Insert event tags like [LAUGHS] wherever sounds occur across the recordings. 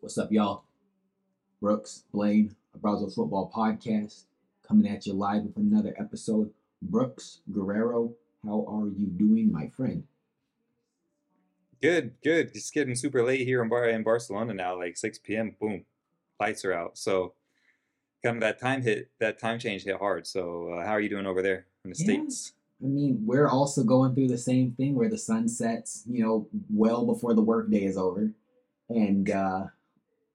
What's up, y'all? Brooks, Blaine, Abrazo Football Podcast, coming at you live with another episode. Brooks, Guerrero, how are you doing, my friend? Good, good. It's getting super late here in Bar in Barcelona now, like 6 p.m. Boom, lights are out. So, kind of that time hit, that time change hit hard. So, uh, how are you doing over there in the Yeah. states? I mean, we're also going through the same thing where the sun sets, you know, well before the workday is over. And uh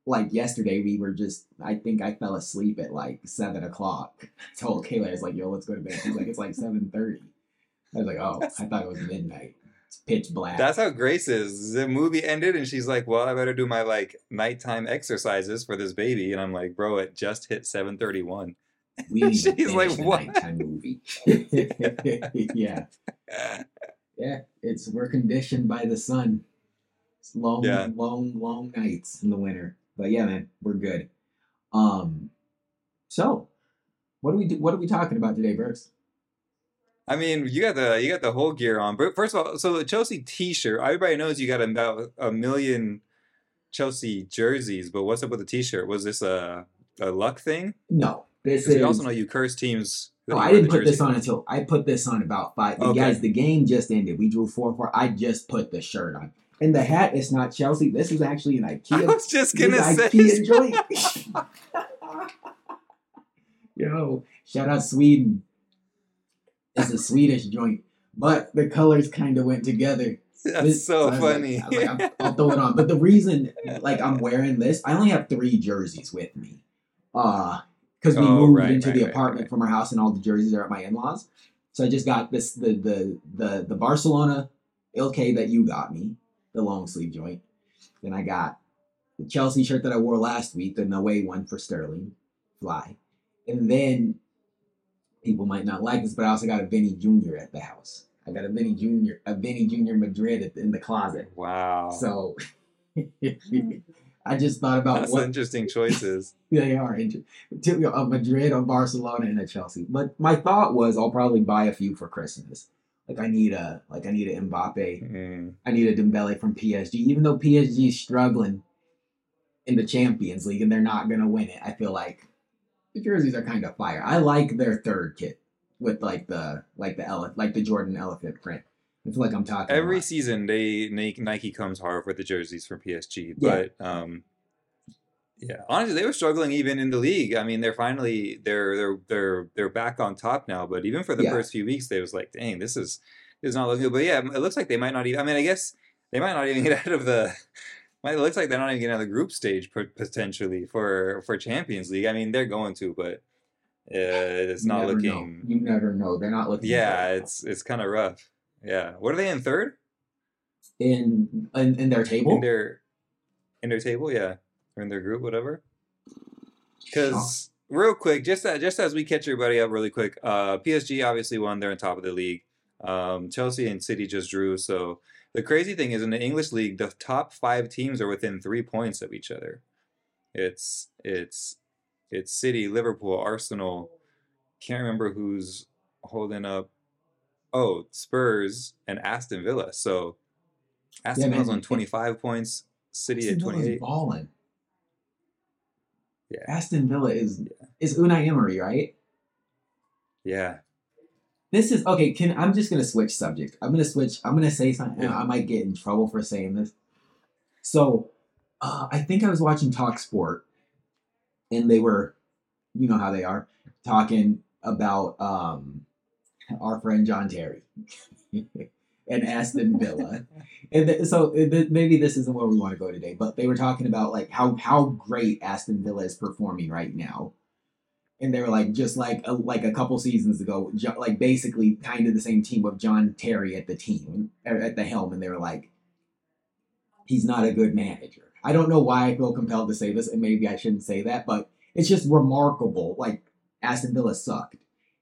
like yesterday we were just I think I fell asleep at like seven o'clock. I [LAUGHS] told Kayla, I was like, yo, let's go to bed. She's like, it's like seven thirty. I was like, oh, I thought it was midnight. It's pitch black. That's how Grace is. The movie ended, and she's like, "Well, I better do my like nighttime exercises for this baby." And I'm like, "Bro, it just hit 7:31." [LAUGHS] we need she's like, "What?" nighttime movie. [LAUGHS] yeah. Yeah. It's we're conditioned by the sun. It's long, Yeah. long, long nights in the winter. But yeah, man, we're good. Um so what do we do what are we talking about today, Brooks? I mean, you got the you got the whole gear on. But first of all, so the Chelsea T-shirt. Everybody knows you got about a million Chelsea jerseys. But what's up with the T-shirt? Was this a a luck thing? No. This is we also know you curse teams. No, I didn't put this on until I put this on about five. Okay. Guys, the game just ended. We drew four four. I just put the shirt on. And the hat is not Chelsea. This is actually an [LAUGHS] IKEA. I was just gonna say. IKEA joint. [LAUGHS] Yo, shout out Sweden. It's a Swedish joint, but the colors kind of went together. That's This- so like- funny. Was like, I'm- I'll throw it on. But the reason, like, I'm wearing this, I only have three jerseys with me. Uh, because we Oh, moved right, into right, the apartment right. from our house, and all the jerseys are at my in-laws. So I just got this the the the the Barcelona LK that you got me, the long sleeve joint. Then I got the Chelsea shirt that I wore last week, the away one for Sterling, fly. And then people might not like this, but I also got a Vini Jr. at the house. I got a Vini Jr. a Vini Jr. Madrid at the, in the closet. wow. So [LAUGHS] I just thought about That's what interesting choices. [LAUGHS] they are to- a uh, Madrid, a Barcelona, and a Chelsea. But my thought was I'll probably buy a few for Christmas. Like I need a like I need a Mbappe, Mm. I need a Dembele from PSG. Even though PSG is struggling in the Champions League and they're not gonna win it, I feel like the jerseys are kind of fire. I like their third kit with like the like the ele- like the Jordan elephant print. I feel like I'm talking Every season, they Nike, Nike comes hard with the jerseys for PSG, Yeah. but um, yeah, honestly, they were struggling even in the league. I mean, they're finally they're they're they're they're back on top now. But even for the Yeah. first few weeks, they was like, dang, this is this is not looking good. But yeah, it looks like they might not even. I mean, I guess they might not even [LAUGHS] get out of the. Might it looks like they're not even getting out of the group stage potentially for for Champions League. I mean, they're going to, but uh, it's You not looking. Know. You never know. They're not looking. Yeah, it's it's kind of rough. Yeah, what are they in third? in in, in their table. in their in their table, yeah, or in their group, whatever. Because real quick, just as, just as we catch everybody up really quick, uh, PSG obviously won; they're on top of the league. Um, Chelsea and City just drew. So the crazy thing is, in the English league, the top five teams are within three points of each other. It's it's it's City, Liverpool, Arsenal. Can't remember who's holding up. Oh, Spurs and Aston Villa. So Aston man, Villa's on it- 25 points, City Aston at Villa's 28. balling. Yeah. Aston Villa is is Unai Emery, right? Yeah. This is okay. Can I'm just gonna switch subject. I'm gonna switch. I'm gonna say something. Yeah. I might get in trouble for saying this. So, uh, I think I was watching Talk Sport, and they were, you know how they are, talking about um, our friend John Terry [LAUGHS] and Aston Villa. And th- so uh, th- maybe this isn't where we want to go today, but they were talking about like how how great Aston Villa is performing right now, and they were like just like a, like a couple seasons ago, jo- like basically kind of the same team with John Terry at the team at the helm, and they were like, he's not a good manager. I don't know why I feel compelled to say this, and maybe I shouldn't say that, but it's just remarkable. Like Aston Villa sucked.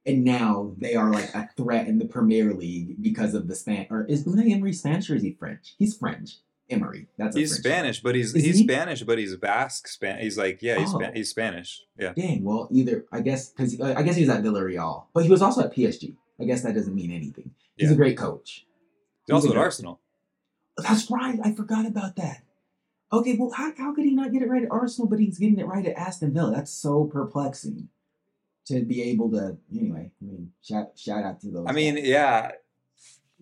And now they are like a threat in the Premier League because of the Span. Or is Unai Emery Spanish or is he French? He's French. Emery. That's He's French Spanish, but he's Is he's he? Spanish, but he's Basque Span. He's like yeah, he's Oh. Spa- he's Spanish. Yeah. Dang. Well, either I guess because uh, I guess he's at Villarreal, but he was also at PSG. I guess that doesn't mean anything. He's Yeah. a great coach. He's also a at great- Arsenal. That's right. I forgot about that. Okay, well, how, how could he not get it right at Arsenal, but he's getting it right at Aston Villa? That's so perplexing. To be able to, anyway. I mean, shout shout out to those. I mean, guys. yeah,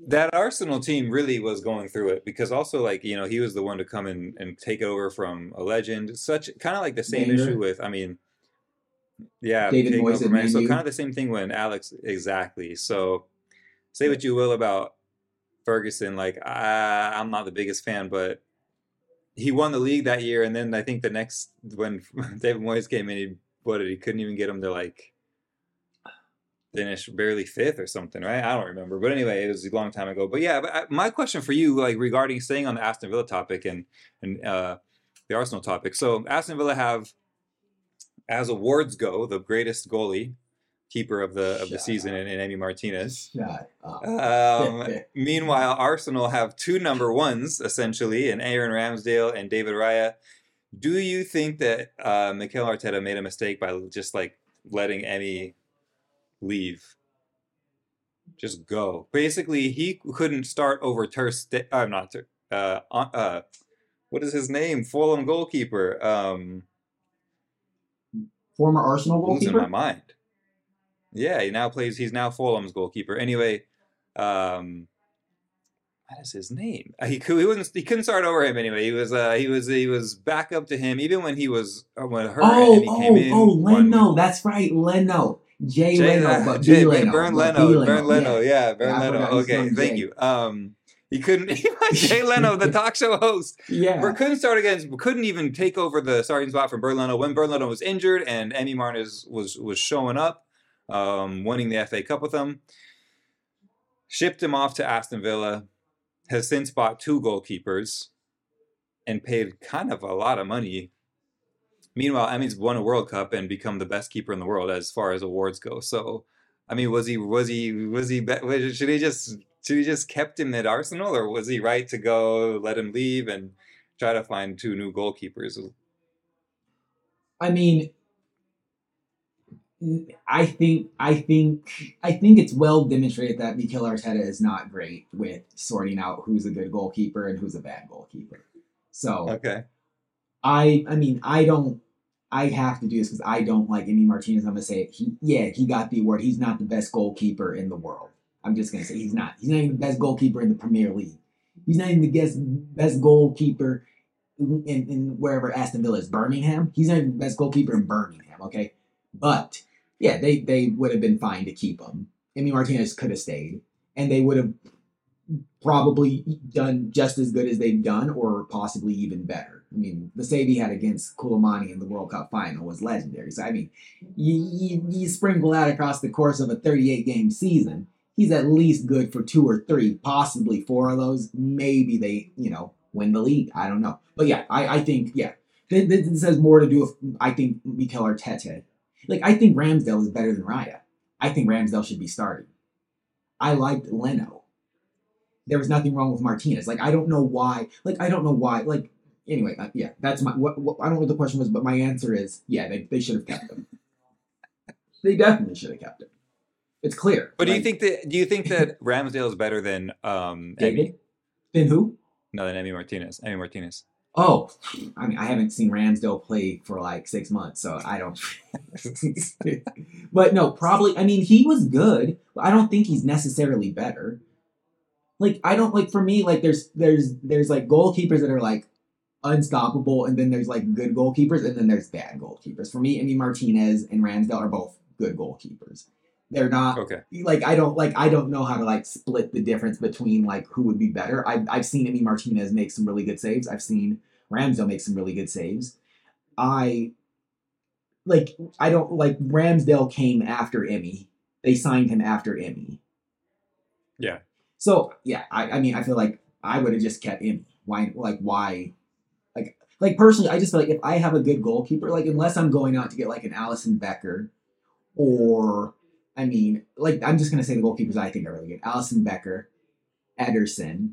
that Arsenal team really was going through it because also like you know he was the one to come in and take over from a legend. Such kind of like the same issue with I mean, yeah, David Moyes over at Man- Man So kind of the same thing when Alex exactly. So say what you will about Ferguson, like I, I'm not the biggest fan, but he won the league that year, and then I think the next when [LAUGHS] David Moyes came in, he what did he couldn't even get him to like finish barely fifth or something, right? I don't remember, but anyway, it was a long time ago. But yeah, but I, my question for you, like regarding staying on the Aston Villa topic and and uh, the Arsenal topic. So Aston Villa have, as awards go, the greatest goalie keeper of the of the Shut season in, in Emi Martinez. Um, [LAUGHS] meanwhile, Arsenal have two number ones essentially, in Aaron Ramsdale and David Raya. Do you think that uh, Mikel Arteta made a mistake by just like letting Emi leave? Just go. Basically, he couldn't start over Ter. Ste- uh, not Ter. Uh, uh, uh, what is his name? Fulham goalkeeper. Um, Former Arsenal goalkeeper. losing my mind. Yeah, he now plays. He's now Fulham's goalkeeper. Anyway, um, what is his name? Uh, He could, he wasn't. He couldn't start over him anyway. He was. Uh, he was. He was back up to him even when he was when her Oh, and Emi came in. oh, oh, one- Leno. That's right, Leno. Jay, Jay, Leno, but Jay- B Leno. Bernd but Leno, Bernd Leno, yeah. yeah, Bernd Yeah, Leno. Okay, thank Jay. you. Um, he couldn't. [LAUGHS] Jay [LAUGHS] Leno, the talk show host, Yeah. Bur- couldn't start against. We Couldn't even take over the starting spot from Bernd Leno when Bernd Leno was injured and Emi Martinez was was showing up, um, winning the FA Cup with them. Shipped him off to Aston Villa. Has since bought two goalkeepers, and paid kind of a lot of money. Meanwhile, Emi's won a World Cup and become the best keeper in the world as far as awards go. So, I mean, was he was he was he should he just should he just kept him at Arsenal or was he right to go let him leave and try to find two new goalkeepers? I mean, I think, I think, I think it's well demonstrated that Mikel Arteta is not great with sorting out who's a good goalkeeper and who's a bad goalkeeper. So Okay. I, I mean, I don't. I have to do this because I don't like Emi Martinez. I'm gonna say it. He, yeah, he got the award. He's not the best goalkeeper in the world. I'm just gonna say he's not. He's not even the best goalkeeper in the Premier League. He's not even the best best goalkeeper in, in wherever Aston Villa is, Birmingham. He's not even the best goalkeeper in Birmingham. Okay, but yeah, they they would have been fine to keep him. Emi Martinez could have stayed, and they would have probably done just as good as they've done, or possibly even better. I mean, the save he had against Koulibaly in the World Cup final was legendary. So I mean, you, you, you sprinkle that across the course of a 38 game season, he's at least good for two or three, possibly four of those. Maybe they, you know, win the league. I don't know. But yeah, I, I think, yeah, this, this has more to do with, I think, Mikel Arteta. Like, I think Ramsdale is better than Raya. I think Ramsdale should be starting. I liked Leno. There was nothing wrong with Martinez. Like, I don't know why. Like, I don't know why. Like, anyway, uh, yeah, that's my. What, what I don't know what the question was, but my answer is yeah, they, they should have kept him. [LAUGHS] they definitely should have kept him. It's clear. But do you think that do you think that [LAUGHS] Ramsdale is better than um David? Then who? No, than Emi Martinez. Emi Martinez. Oh, I mean, I haven't seen Ramsdale play for like six months, so I don't. [LAUGHS] but no, probably. I mean, he was good. But I don't think he's necessarily better. Like, I don't like. For me, like, there's there's there's like goalkeepers that are like unstoppable, and then there's like good goalkeepers, and then there's bad goalkeepers. For me, Emi Martinez and Ramsdale are both good goalkeepers. They're not Okay. like I don't like I don't know how to like split the difference between like who would be better. I've I've seen Emi Martinez make some really good saves. I've seen Ramsdale make some really good saves. I like I don't like Ramsdale came after Emi. They signed him after Emi. Yeah. So yeah, I, I mean I feel like I would have just kept Emi. Why like why like personally I just feel like if I have a good goalkeeper, like unless I'm going out to get like an Alisson Becker or I mean, like I'm just gonna say the goalkeepers I think are really good. Alisson Becker, Ederson,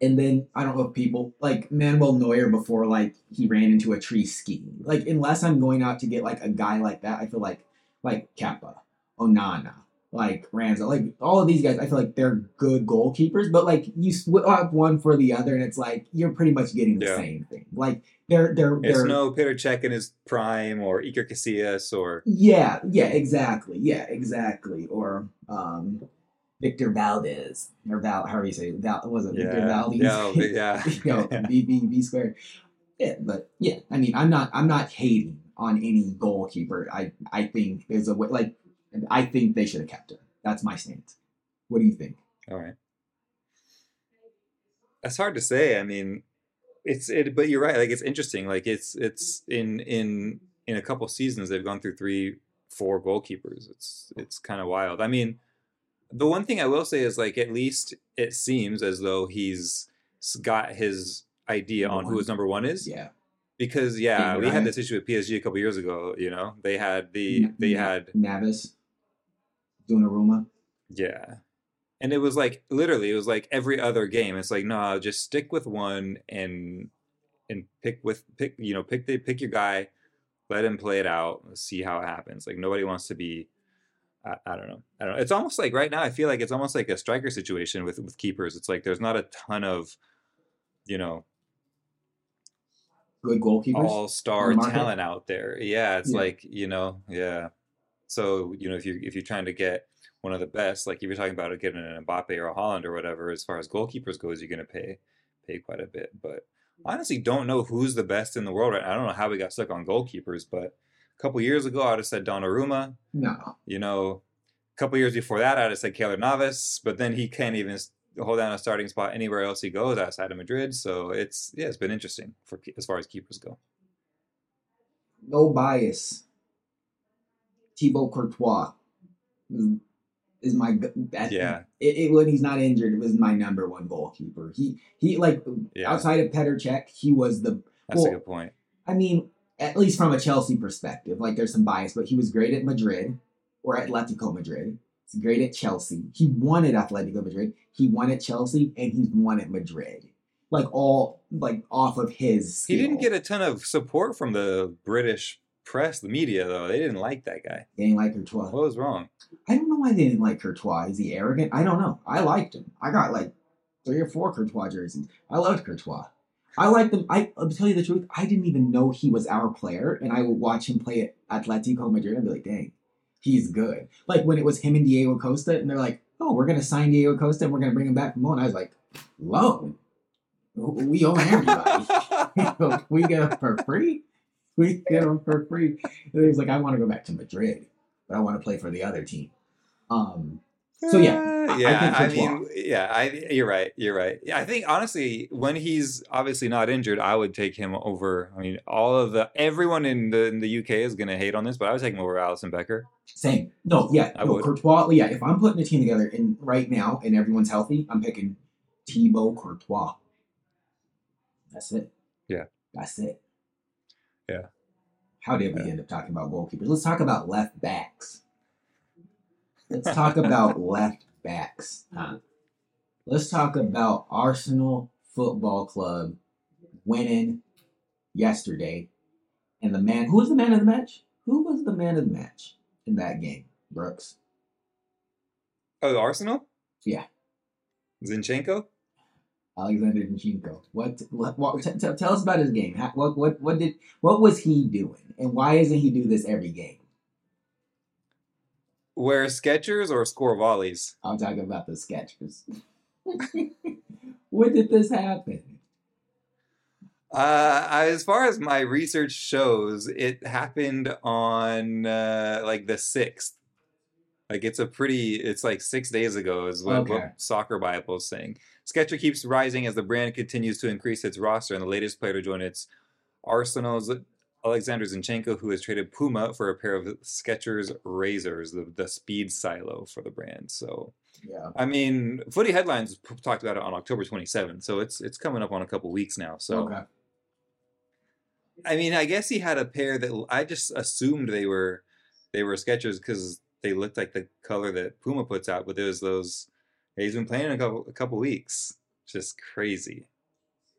and then I don't know if people like Manuel Neuer before like he ran into a tree skiing. Like unless I'm going out to get like a guy like that, I feel like like Kepa, Onana, like Ramsey, like all of these guys, I feel like they're good goalkeepers, but like you swap one for the other, and it's like you're pretty much getting the Yeah. same thing. Like they're they're It's they're no Petr Cech in his prime or Iker Casillas or yeah yeah exactly yeah exactly or um Victor Valdés or Val however you say it, Val was it Victor yeah, Valdés yeah, but [LAUGHS] yeah. you know, [LAUGHS] B B B squared. Yeah, but yeah, I mean, I'm not, I'm not hating on any goalkeeper. I, I think there's a way, like, I think they should have kept him. That's my stance. What do you think? All right. That's hard to say. I mean, it's it, but you're right. Like it's interesting. Like it's it's in in in a couple seasons they've gone through three, four goalkeepers. It's it's kind of wild. I mean, the one thing I will say is like at least it seems as though he's got his idea Number on who his number one is. Yeah, Because yeah, we had this issue with PSG a couple years ago. You know, they had the they had Navas, Donnarumma. Yeah. And it was like literally it was like every other game. It's like, no, just stick with one and and pick with pick you know, pick the pick your guy, let him play it out, see how it happens. Like nobody wants to be I, I don't know. I don't know. It's almost like right now I feel like it's almost like a striker situation with with keepers. It's like there's not a ton of you know, Good goalkeepers. all star on the market. talent out there. Yeah, it's Yeah. like you know, yeah. So you know, if you if you're trying to get one of the best, like if you're talking about getting an Mbappe or a Haaland or whatever, as far as goalkeepers goes, you're going to pay pay quite a bit. But mm-hmm. honestly, don't know who's the best in the world. Right? now. I don't know how we got stuck on goalkeepers, but a couple years ago, I'd have said Donnarumma. No, You know, a couple years before that, I'd have said Keylor Navas. But then he can't even hold down a starting spot anywhere else he goes outside of Madrid. So it's yeah, it's been interesting for as far as keepers go. no bias. Thibaut Courtois is, is my that, Yeah. It, it, when he's not injured, it was my number one goalkeeper. He he like Yeah. outside of Petr Cech, he was the That's Well, a good point. I mean, at least from a Chelsea perspective, like there's some bias, but he was great at Madrid or Atletico Madrid. He's great at Chelsea. He won at Atletico Madrid. He won at Chelsea, and he's won at Madrid. Like all like off of his. He didn't get a ton of support from the British press, the media, though. They didn't like that guy. They didn't like Courtois. What was wrong? I don't know why they didn't like Courtois. Is he arrogant? I don't know. I liked him. I got like three or four Courtois jerseys. I loved Courtois. I liked him. I, I'll tell you the truth. I didn't even know he was our player, and I would watch him play at Atletico Madrid and be like, "Dang, he's good." Like when it was him and Diego Costa, and they're like, "Oh, we're gonna sign Diego Costa and we're gonna bring him back from loan." I was like, "Loan? We own everybody. [LAUGHS] [LAUGHS] we get him for free. We get him for free." And he was like, "I want to go back to Madrid, but I want to play for the other team." Um, So, yeah, I- Uh, I yeah. think I, mean, yeah. I you're right. You're right. I think honestly, when he's obviously not injured, I would take him over. I mean, all of the everyone in the in the UK is gonna hate on this, but I would take him over Alisson Becker. Same. No, yeah, I no, would. Courtois. Yeah, if I'm putting a team together and right now and everyone's healthy, I'm picking Thibaut Courtois. That's it. Yeah. That's it. Yeah. How did we Yeah. end up talking about goalkeepers? Let's talk about left backs. Let's talk about [LAUGHS] left backs. Huh? Let's talk about Arsenal Football Club winning yesterday. And the man, who was the man of the match? Who was the man of the match in that game? Brooks. Oh, Arsenal. Yeah. Zinchenko. Alexander Zinchenko. What? what, what t- t- tell us about his game. How, what? What? What did? What was he doing? And why doesn't he do this every game? Wear Skechers or score volleys. I'm talking about the Skechers. [LAUGHS] when did this happen? Uh, as far as my research shows, it happened on uh, like the sixth. Like it's a pretty, it's like six days ago is what, Okay. what Soccer Bible is saying. Skecher keeps rising as the brand continues to increase its roster, and the latest player to join its Arsenal's Alexander Zinchenko, who has traded Puma for a pair of Skechers Razors, the, the speed silo for the brand. So, Yeah. I mean, Footy Headlines p- talked about it on October 27th, so it's it's coming up on a couple weeks now. So. okay. I mean, I guess he had a pair that I just assumed they were they were Skechers because they looked like the color that Puma puts out. But there's those. He's been playing a couple a couple weeks. Just crazy.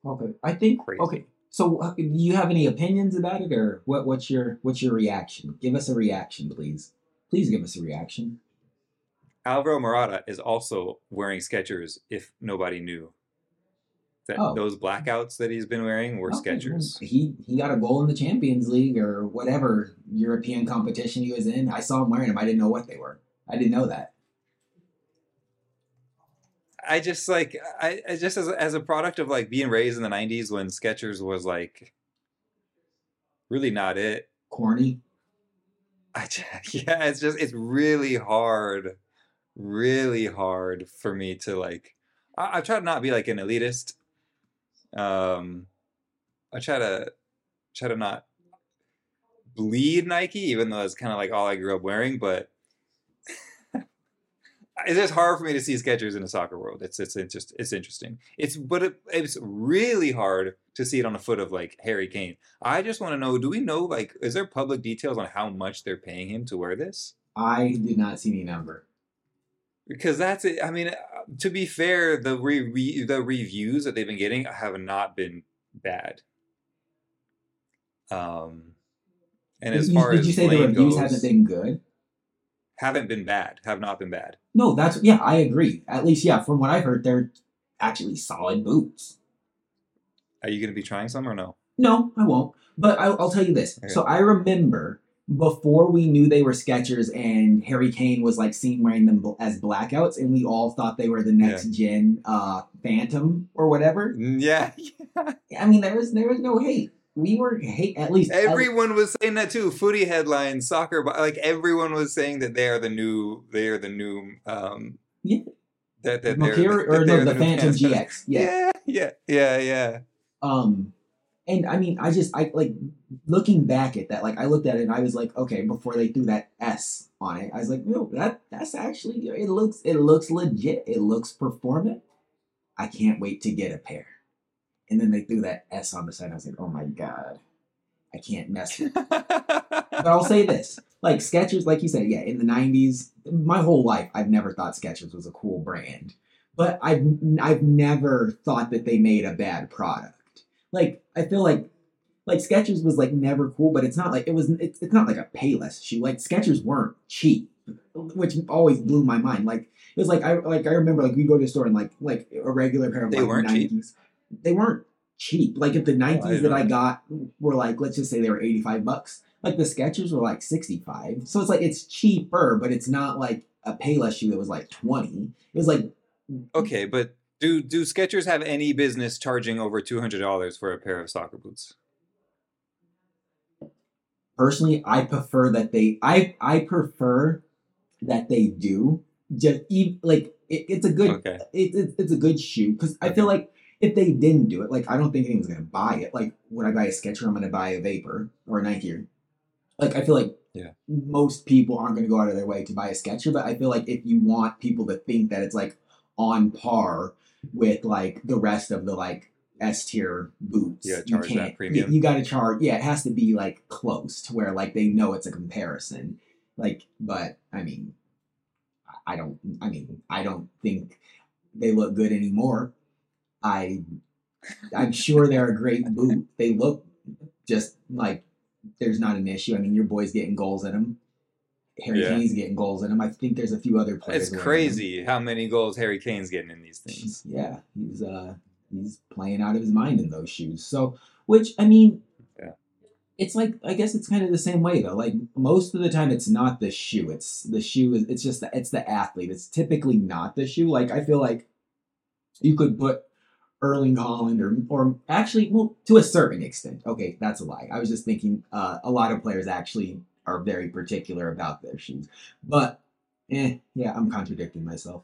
Okay. I think. Crazy. Okay. So, uh, do you have any opinions about it, or what? What's your What's your reaction? Give us a reaction, please. Please give us a reaction. Alvaro Morata is also wearing Skechers. If nobody knew that Oh. those blackouts that he's been wearing were Okay, Skechers. He he got a goal in the Champions League or whatever European competition he was in. I saw him wearing them. I didn't know what they were. I didn't know that. I just like I, I just as a, as a product of like being raised in the '90s when Skechers was like really not it. Corny. I ju- [LAUGHS] yeah, it's just it's really hard, really hard for me to like. I, I try to not be like an elitist. Um, I try to try to not bleed Nike, even though it's kind of like all I grew up wearing. But [LAUGHS] it's just hard for me to see Skechers in the soccer world. It's it's just it's interesting. It's but it, it's really hard to see it on the foot of like Harry Kane. I just want to know: Do we know like is there public details on how much they're paying him to wear this? I did not see any number. Because that's it. I mean, to be fair, the re- re- the reviews that they've been getting have not been bad. Um, and as You- far did as you say the reviews goes, haven't been good? haven't been bad, have not been bad. No, that's yeah. I agree. At least yeah, from what I've heard, they're actually solid boots. Are you going to be trying some or no? No, I won't. But I'll, I'll tell you this. Okay. So I remember before we knew they were Skechers, and Harry Kane was like seen wearing them as blackouts, and we all thought they were the next gen uh, Phantom or whatever. Mm, [LAUGHS] Yeah, I mean, there was there was no hate. We were hate at least at- everyone was saying that too. Footy headlines, soccer, like everyone was saying that they are the new, they are the new. um Yeah. That that they're, Mercuri- that or they're no, the Phantom GX. Yeah. yeah, yeah, yeah, yeah. Um, and I mean, I just I like looking back at that. Like I looked at it and I was like, okay, before they threw that S on it, I was like, no, that that's actually it looks it looks legit. It looks performant. I can't wait to get a pair. And then they threw that S on the side. I was like, oh my god, I can't mess with. [LAUGHS] But I'll say this: like Skechers, like you said, yeah, in the '90s, my whole life, I've never thought Skechers was a cool brand, but I've I've never thought that they made a bad product. Like I feel like like Skechers was like never cool, but it's not like it was. It's, it's not like a Payless shoe. Like Skechers weren't cheap, which always blew my mind. Like it was like I like I remember like we go to a store and like like a regular pair of They like weren't cheap? They weren't cheap. Like if the Nikes didn't that I got were like let's just say they were eighty five bucks. Like the Skechers were like sixty five. So it's like it's cheaper, but it's not like a Payless shoe that was like twenty. It was like Okay, but do do Skechers have any business charging over two hundred dollars for a pair of soccer boots? personally i prefer that they i i prefer that they do. Just even like it, it's a good Okay, it, it, it's a good shoe because i feel like if they didn't do it like i don't think anyone's gonna buy it. Like when i buy a Skecher i'm gonna buy a vapor or a nike. Like i feel like Yeah. most people aren't gonna go out of their way to buy a Skecher but i feel like if you want people to think that it's like on par with like the rest of the like S tier boots. Yeah, you can't. premium. You, you got to charge. Yeah, it has to be like close to where like they know it's a comparison. Like, but I mean, I- I don't. I mean, I don't think they look good anymore. I, I'm sure they're a great boot. They look just like there's not an issue. I mean, your boy's getting goals in them. Harry Yeah. Kane's getting goals in him. I think there's a few other players. it's crazy how many goals Harry Kane's getting in these things. Yeah, he's uh he's playing out of his mind in those shoes. So, which I mean, Yeah. it's like I guess it's kind of the same way though. Like most of the time, it's not the shoe. It's the shoe. is It's just the, it's the athlete. It's typically not the shoe. Like I feel like you could put Erling Haaland or or actually well to a certain extent. Okay, that's a lie. I was just thinking uh, a lot of players actually are very particular about their shoes, but eh, yeah, I'm contradicting myself.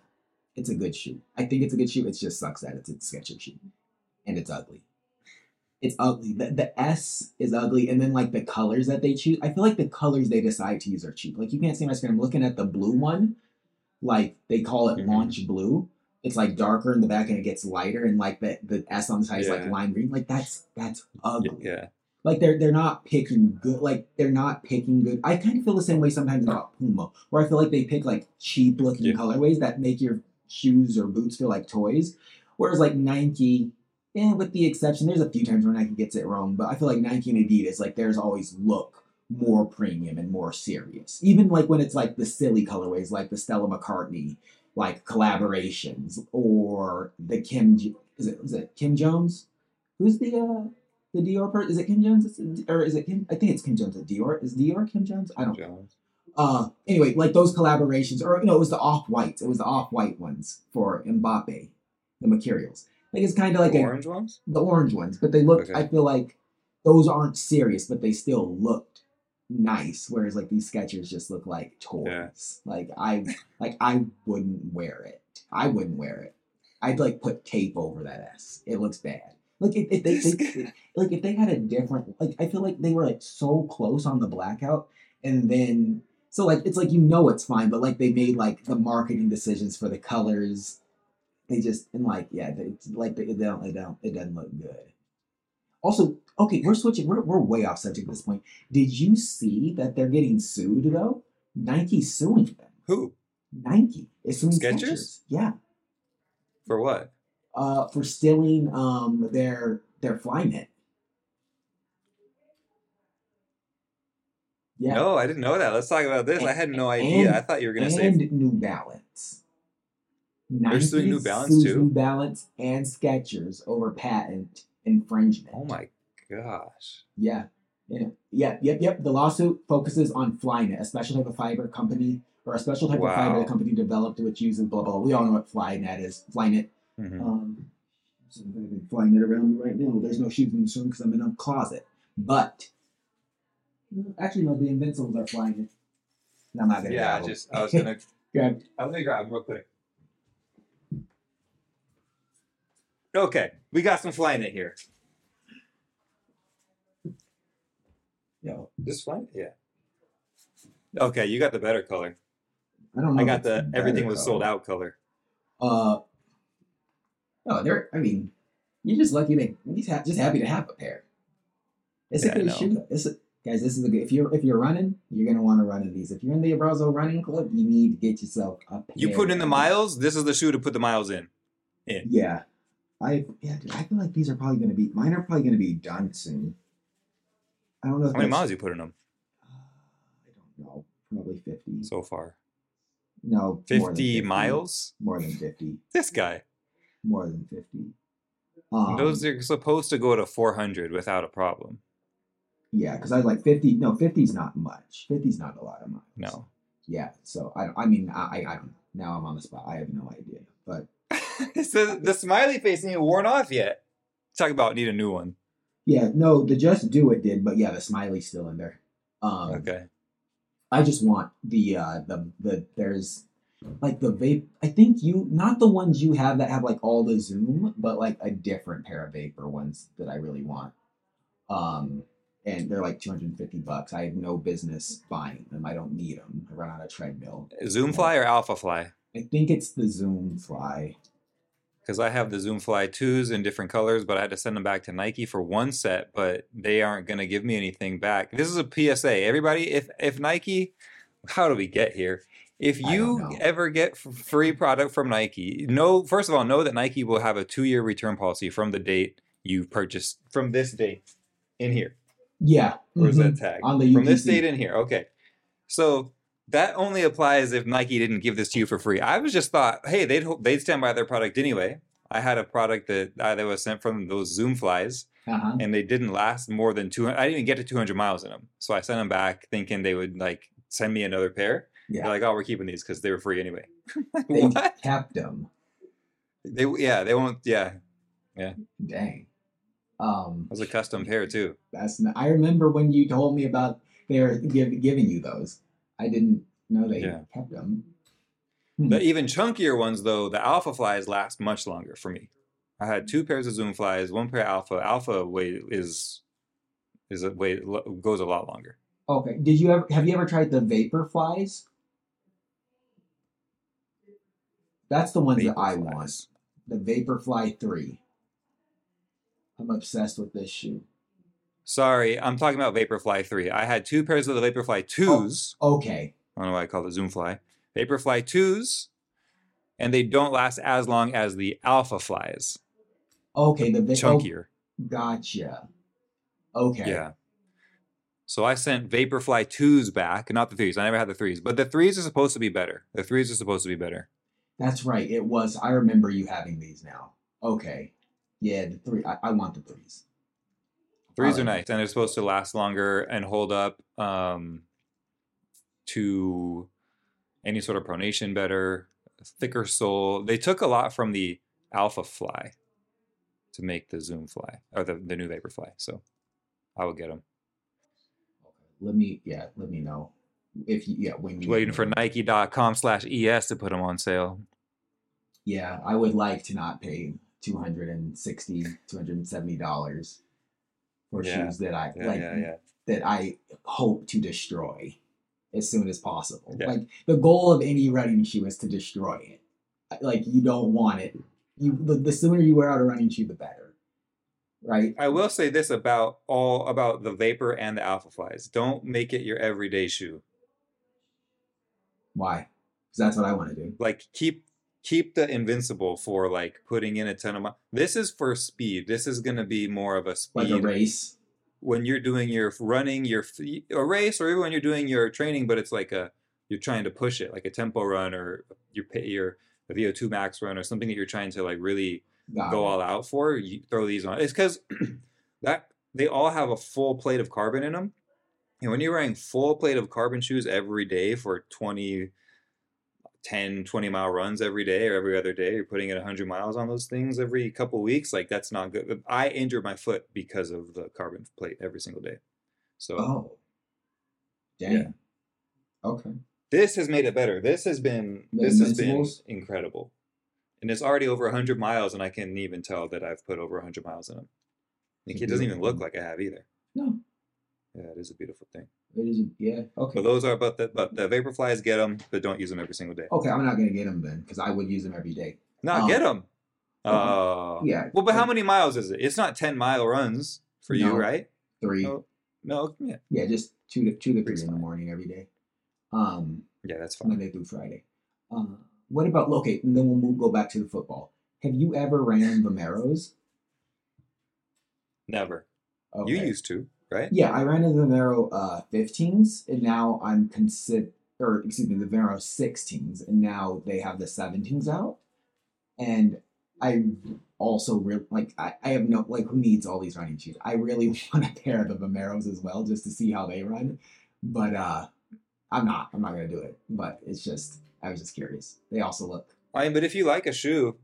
It's a good shoe. I think it's a good shoe. It just sucks that it's a Skechers shoe, and it's ugly. It's ugly. The, the S is ugly, and then like the colors that they choose. I feel like the colors they decide to use are cheap. Like you can't see my screen. I'm looking at the blue one. Like they call it Mhm. launch blue. It's like darker in the back and it gets lighter, and like the the S on the side is like lime green. Like that's that's ugly Yeah, like they're they're not picking good like they're not picking good i kind of feel the same way sometimes about puma where i feel like they pick like cheap looking Yeah. colorways that make your shoes or boots feel like toys whereas like nike eh, with the exception there's a few times where nike gets it wrong but i feel like nike and adidas like theirs always look more premium and more serious. Even like when it's like the silly colorways, like the Stella McCartney, like collaborations, or the Kim. Is it was it Kim Jones? Who's the uh the Dior person? Is it Kim Jones? Or is it Kim? I think it's Kim Jones. At Dior is Dior Kim Jones? I don't. Jones. Uh, anyway, like those collaborations, or you know, it was the off whites. It was the off white ones for Mbappe, the materials. Like it's kind of like a, Orange ones? the orange ones, but they look. Okay. I feel like those aren't serious, but they still looked nice. Whereas like these Skechers just look like toys. Like I like I wouldn't wear it. I wouldn't wear it. I'd like put tape over that S. It looks bad. Like if, if they, they like if they had a different like I feel like they were like so close on the blackout and then so like it's like you know it's fine, but like they made like the marketing decisions for the colors. They just and like yeah, they, it's like they, they don't they don't it doesn't look good. Also, okay, we're switching. We're we're way off subject at this point. Did you see that they're getting sued though? Nike's suing them. Who? Nike is suing Skechers? Skechers. Yeah, For what? Uh, for stealing um their their Flyknit. Yeah, No, I didn't know that. Let's talk about this. I had no idea. And- I thought you were gonna and say New Balance. They're suing New Balance, too? New Balance and Skechers over patent infringement. Oh my gosh. Yeah. Yeah. Yep. Yep. Yep. The lawsuit focuses on Flyknit, a special type of fiber company or a special type of fiber the company developed which uses blah blah. blah. We all know what Flyknit is. Flyknit. Mhm. Um, so I'm flying it around me right now. There's no shoes in this room because I'm in a closet. But actually, no, the Invincibles are Flyknit. And I'm not gonna. Yeah, I just I was gonna [LAUGHS] grab. I'm gonna grab real quick. Okay, we got some Flyknit here. Yo, This flying? Yeah. Okay, you got the better color. I don't know. I got the everything was sold out color. Uh, no, they're. I mean, you're just lucky you're just, ha- just happy to have a pair. It's Yeah, a good shoe. It's a, guys. This is a good. If you're if you're running, you're gonna want to run in these. If you're in the Abrazo running club, you need to get yourself a pair. You put in the miles. This is the shoe to put the miles in. these. Yeah, I yeah. Dude, I feel like these are probably gonna be. Mine are probably gonna be done soon. I don't know. How many miles you put in them Uh, I don't know. Probably fifty. so far? no, more Fifty miles. More than fifty. This guy. More than fifty. Um, Those are supposed to go to 400 without a problem. Yeah, because I was like fifty. No, 50's not much. 50's not a lot of miles. No. Yeah. So I, I mean, I, I, I don't know. Now I'm on the spot. I have no idea. But [LAUGHS] the, the smiley face ain't worn off yet. Talk about need a new one. yeah, no, the Just Do It did. But yeah, the smiley's still in there. Um, Okay. I just want the uh the the there's like the vape. I think you not the ones you have that have like all the zoom, but like a different pair of vapor ones that I really want. Um, and they're like 250 bucks. I have no business buying them. I don't need them. I run on a treadmill. Zoom fly or alpha fly? I think it's the Zoom Fly. Because I have the Zoom Fly 2s in different colors, but I had to send them back to Nike for one set, but they aren't going to give me anything back. This is a PSA. Everybody, if if Nike, how do we get here? If you ever get free product from Nike, know first of all, know that Nike will have a two year return policy from the date you purchased from this date in here. Yeah. Where's mhm. that tag? On the From this date in here. Okay. So that only applies if Nike didn't give this to you for free. I was just thought, hey, they'd they'd stand by their product anyway. I had a product that uh, that was sent from those Zoom flies, Uh-huh. and they didn't last more than two. I didn't even get to 200 miles in them, so I sent them back thinking they would like send me another pair. Yeah. They're like, oh, we're keeping these because they were free anyway. [LAUGHS] They kept them. They yeah, they won't. Yeah, yeah. Dang. Um, it was a custom pair too. that's. N- I remember when you told me about they're give, giving you those. I didn't know they Yeah. kept them. The even chunkier ones, though, the alpha flies last much longer for me. I had two pairs of zoom flies, one pair of alpha. Alpha weight is is a way goes a lot longer. Okay. Did you ever have you ever tried the Vaporflies? That's the ones that I want. The Vaporfly 3. I'm obsessed with this shoe. Sorry, I'm talking about Vaporfly 3. I had two pairs of the Vaporfly 2s. Okay. I don't know why I call it Zoom Fly. Vaporfly 2s, and they don't last as long as the Alpha Flies. Okay, the va- oh, Chunkier. gotcha. Okay. Yeah. So I sent Vaporfly twos back, not the threes. I never had the threes, but the threes are supposed to be better. The threes are supposed to be better. That's right. It was. I remember you having these now. Okay. Yeah, the three. I, I want the threes. Threes are nice, and they're supposed to last longer and hold up um, to any sort of pronation better, thicker sole. They took a lot from the Alpha Fly to make the Zoom Fly or the, the new Vaporfly. So I will get them. Let me. Yeah. Let me know if you. Yeah. When you Waiting for Nike.com slash ES to put them on sale. Yeah, I would like to not pay 260 270 dollars for Yeah. shoes that I Yeah, like yeah, yeah. that I hope to destroy as soon as possible. Yeah. Like the goal of any running shoe is to destroy it. Like you don't want it. You the, the sooner you wear out a running shoe, the better. Right? I will say this about all about the Vapor and the Alpha Flies. Don't make it your everyday shoe. Why? Because that's what I want to do. like keep keep the invincible for like putting in a ton of mi- this is for speed this is going to be more of a Like speed a race. when you're doing your running your a race or even when you're doing your training but it's like a you're trying to push it like a tempo run or your your VO2 max run or something that you're trying to like really Got go it. all out for you throw these on it's because [CLEARS THROAT] that they all have a full plate of carbon in them and when you're wearing full plate of carbon shoes every day for 20 10 20 mile runs every day or every other day you're putting in 100 miles on those things every couple weeks like that's not good i injured my foot because of the carbon plate every single day so Oh. Dang. Yeah. Okay. this has made it better this has been The this has been incredible and it's already over 100 miles and i can't even tell that i've put over 100 miles in them like, it doesn't even look like i have either No. Yeah it is a beautiful thing It is. Yeah. Okay. but those are but the but the vaporflies get them but don't use them every single day Okay, I'm not gonna get them then because I would use them every day. not Oh. get them uh Yeah. well but how many miles is it it's not 10 mile runs for you right Three. no no yeah Yeah, just two to two to three in the morning every day. Um, yeah that's fine Monday through Friday. Uh, what about okay? And then we'll move, go back to the football. Have you ever ran Vomeros? never Okay. you used to right Yeah, I ran the Vomero uh 15s, and now I'm consider or excuse me, the Vomero 16s, and now they have the 17s out. And I also really like I, I have no like who needs all these running shoes? I really [LAUGHS] want a pair of the Vomeros as well just to see how they run. But uh I'm not. I'm not gonna do it. But it's just I was just curious. They also look I mean, but if you like a shoe,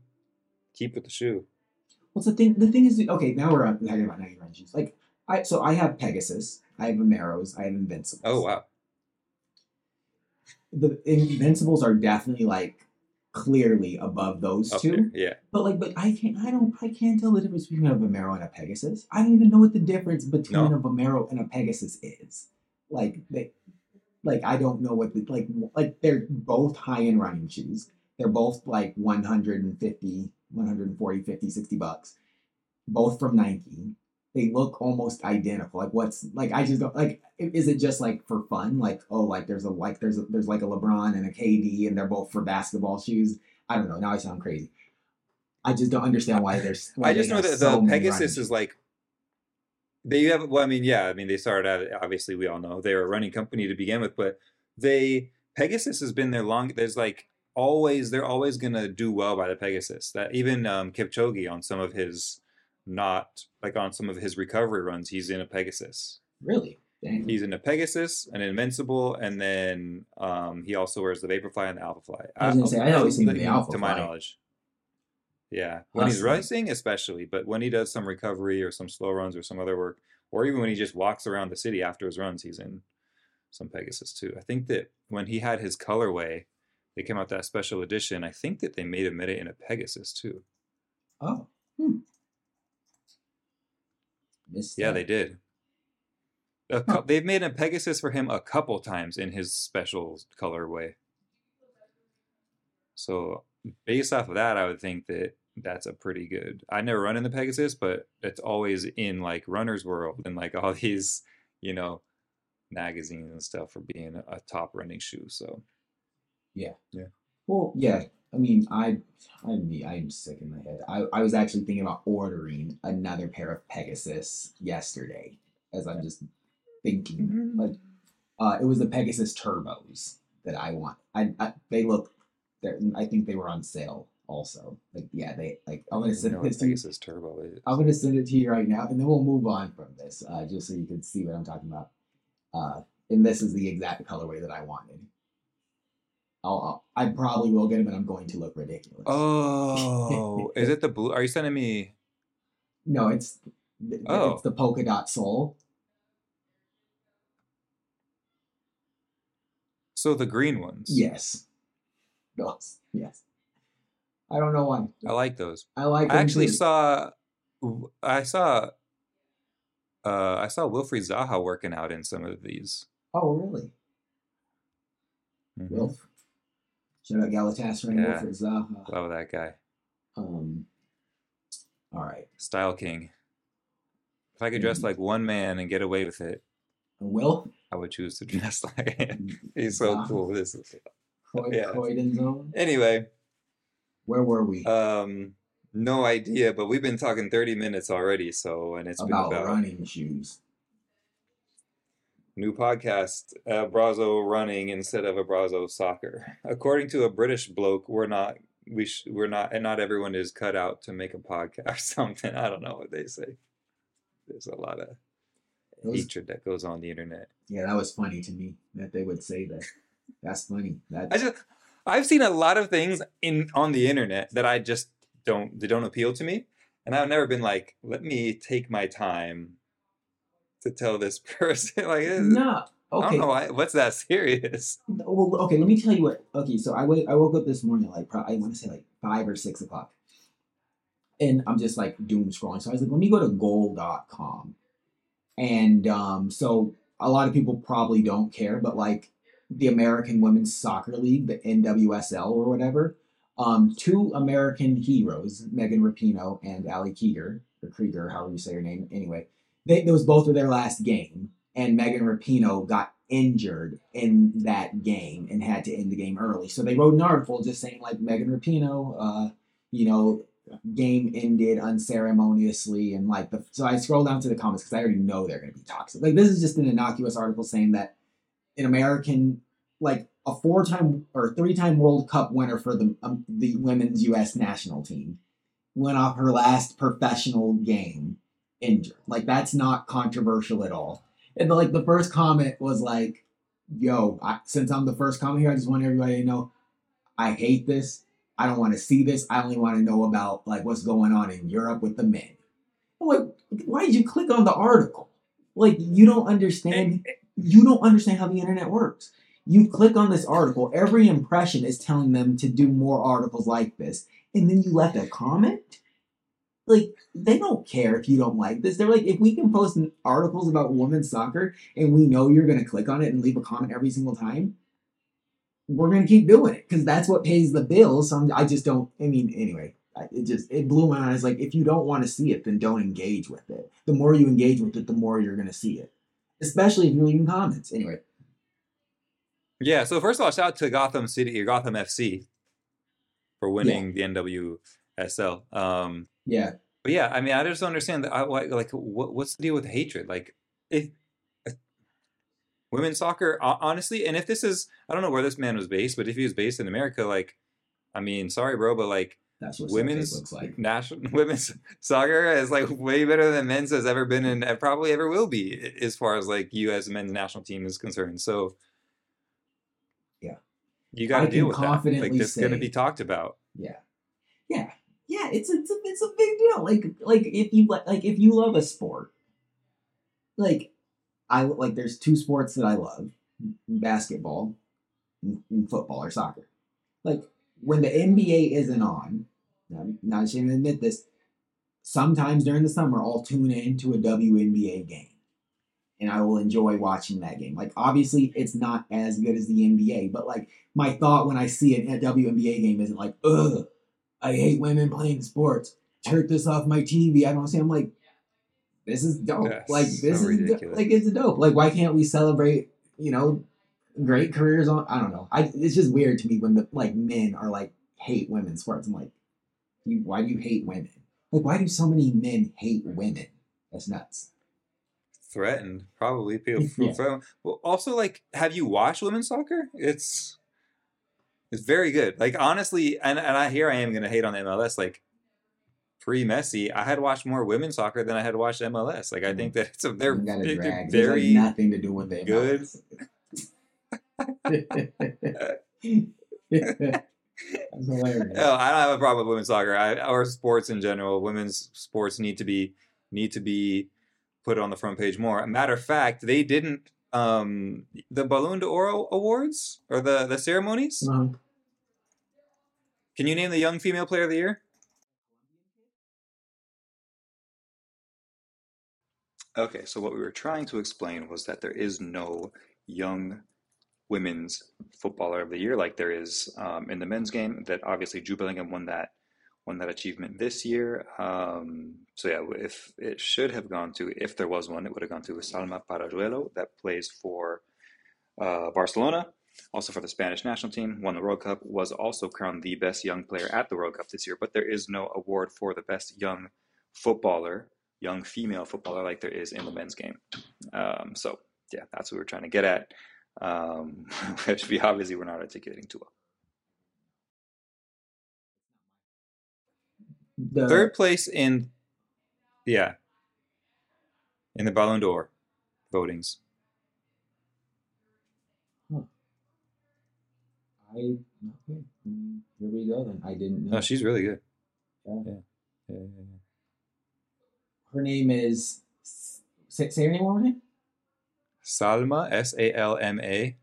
keep with the shoe. What's the thing? The thing is, okay, now we're talking about Nike running shoes. Like, I so I have Pegasus, I have Vomeros, I have Invincibles. Oh wow, The Invincibles are definitely like clearly above those up two. there, yeah. But like, but I can't, I don't, I can't tell the difference between a Vomero and a Pegasus. I don't even know what the difference between No. a Vomero and a Pegasus is. Like they, like I don't know what the like like they're both high end running shoes. They're both like 150, 140, 50, 60 bucks. Both from Nike. They look almost identical. Like what's like I just don't like is it just like for fun? Like oh like there's a like there's a, there's like a LeBron and a KD and they're both for basketball shoes. I don't know. Now I sound crazy. I just don't understand why there's. Why I just know that so the Pegasus is like they have. Well, I mean, yeah, I mean, they started out. Obviously, we all know they're a running company to begin with, but they Pegasus has been their long. There's like always they're always gonna do well by the Pegasus. That even um, Kipchoge on some of his not like on some of his recovery runs, he's in a Pegasus. really. Dang. He's in a Pegasus, an Invincible, and then um, he also wears the Vaporfly and the Alphafly. I was gonna say, I always think the To my knowledge. Yeah, when he's racing, especially, but when he does some recovery or some slow runs or some other work, or even when he just walks around the city after his runs, he's in some Pegasus too. I think that when he had his colorway, they came out that special edition. I think that they made him it in a Pegasus too. Oh. Hmm. Missed Yeah, that. they did. Huh. They've made a Pegasus for him a couple times in his special colorway. So based off of that, I would think that that's a pretty good. I never run in the Pegasus, but it's always in like Runner's World and like all [LAUGHS] these, you know, magazines and stuff for being a top running shoe. So yeah, yeah, Well, yeah. I mean, I, I mean, I'm sick in my head. I, I was actually thinking about ordering another pair of Pegasus yesterday, as I'm just thinking. Like, uh, it was the Pegasus Turbos that I want. I, I they look, they're, I think they were on sale also. Like, yeah, they like. I'm gonna send know this to you. Pegasus Turbo is. I'm gonna send it to you right now, and then we'll move on from this, uh, just so you can see what I'm talking about. Uh, and this is the exact colorway that I wanted. I'll, I'll I probably will get it, but I'm going to look ridiculous. Oh, [LAUGHS] is it the blue? Are you sending me? No, it's th- Oh. it's the polka dot soul. So the green ones. Yes, those. Yes. I don't know why. I like those. I like. I actually too. saw, I saw, uh, I saw Wilfried Zaha working out in some of these. Oh, really? Mhm. Wilf. Shout out Galatasaray Yeah. Wilfred Zaha. Love that guy, Um. All right, Style King. If I could dress Mhm. like one man and get away with it, I will. I would choose to [LAUGHS] dress like him. He's so cool. This is Croy- Yeah. Croydon zone. anyway. Where were we? Um, no idea, but we've been talking thirty minutes already. So, and it's about, been about running shoes. New podcast, uh, Brazo running instead of Abrazo soccer. [LAUGHS] According to a British bloke, we're not. We sh- we're not, and not everyone is cut out to make a podcast or [LAUGHS] something. I don't know what they say. There's a lot of hatred that goes on the internet. yeah, that was funny to me that they would say that. That's funny. That I just I've seen a lot of things in on the internet that I just don't they don't appeal to me, and I've never been like, let me take my time to tell this [LAUGHS] person like this- no. I don't know why what's that serious. [LAUGHS] Well, okay. Let me tell you what. Okay, so I wake. I woke up this morning like pro- I want to say like five or six o'clock, and I'm just like doom scrolling. So I was like, let me go to goal.com, and um, so a lot of people probably don't care, but like the American Women's Soccer League, the NWSL or whatever, um, two American heroes, Megan Rapinoe and Ali Krieger, or Krieger, however you say her name. Anyway, they, it was both of their last game, and Megan Rapinoe got injured in that game and had to end the game early. So they wrote an article just saying like Megan Rapinoe, uh, you know, game ended unceremoniously and like the so I scroll down to the comments because I already know they're gonna be toxic. Like this is just an innocuous article saying that an American like a four-time or three-time World Cup winner for the um, the women's U.S. national team went off her last professional game injured. Like that's not controversial at all. And the, like the first comment was like, "Yo, I, since I'm the first comment here, I just want everybody to know I hate this. I don't want to see this. I only want to know about like what's going on in Europe with the men." I'm like, why did you click on the article? Like you don't understand. You don't understand how the internet works. You click on this article. Every impression is telling them to do more articles like this, and then you left a comment. Like they don't care if you don't like this. They're like, if we can post articles about women's soccer and we know you're gonna click on it and leave a comment every single time, we're gonna keep doing it because that's what pays the bills. So I'm, I just don't. I mean, anyway, I- it just it blew my eyes. Like, if you don't want to see it, then don't engage with it. The more you engage with it, the more you're gonna see it. Especially if you're leaving comments. Anyway, Yeah, so first of all, shout out to Gotham City or Gotham FC for winning the NWSL. Um, yeah, but yeah, I mean, I just don't understand that. I, like, what, what's the deal with hatred? Like, if uh, women's soccer, honestly, and if this is, I don't know where this man was based, but if he was based in America, like, I mean, sorry, bro, but like, that's what women's looks like. national [LAUGHS] women's soccer is like way better than men's has ever been and probably ever will be as far as like U.S. men's national team is concerned. So, Yeah. you got to deal with that. Like this is going to be talked about. Yeah, yeah, yeah. It's it's a it's a big deal. Like like if you like if you love a sport, like I like there's two sports that I love: basketball and football or soccer. Like when the NBA isn't on, I'm not ashamed to admit this. Sometimes during the summer, I'll tune in to a WNBA game, and I will enjoy watching that game. Like obviously, it's not as good as the NBA, but like my thought when I see a WNBA game isn't like, ugh, I hate women playing sports. Turn this off my TV. I don't see. I'm like, this is dope. Yes, like this so is do- like it's dope. Like why can't we celebrate? You know, great careers on. I don't know. I it's just weird to me when the like men are like hate women sports. I'm like, you why do you hate women? Like why do so many men hate women? That's nuts. threatened, probably. People [LAUGHS] Yeah. Well, also, like, have you watched women's soccer? It's it's very good. Like, honestly, and, and I here I am going to hate on the MLS. Like, pre Messi, I had watched more women's soccer than I had watched MLS. Like, I mm-hmm. think that it's a they're, they're very like nothing to do with it. good. [LAUGHS] That's hilarious. No, I don't have a problem with women's soccer. I, or sports in general. Women's sports need to be need to be put on the front page more. Matter of fact, they didn't um the Ballon d'Oro awards or the the ceremonies. Uh-huh. Can you name the young female player of the year? Okay, so what we were trying to explain was that there is no young women's footballer of the year like there is um, in the men's game. That obviously Jude Bellingham won that won that achievement this year. Um, so yeah, if it should have gone to, if there was one, it would have gone to Salma Paralluelo that plays for uh, Barcelona, also for the Spanish national team, won the World Cup, was also crowned the best young player at the World Cup this year. But there is no award for the best young footballer, young female footballer, like there is in the men's game. Um, so yeah, that's what we were trying to get at. Um, [LAUGHS] which we obviously were not articulating too well. The, Third place in, yeah, in the Ballon d'Or votings. I okay. Here we go then. I didn't know. No, she's really good. Yeah. Yeah. Yeah, yeah, yeah. Her name is. Say, say her name one more time. Salma, S A L M A.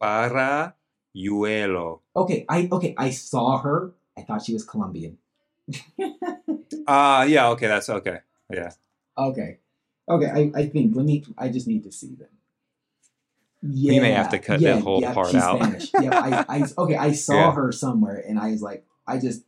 Paralluelo. Okay, I okay. I saw her. I thought she was Colombian. [LAUGHS] Ah, uh, yeah, okay, that's okay. Yeah. Okay, okay. I, I think let me. I just need to see them. Yeah, We may have to cut that whole part she's out. Spanish. yeah, I, I [LAUGHS] okay. I saw Yeah. her somewhere, and I was like, I just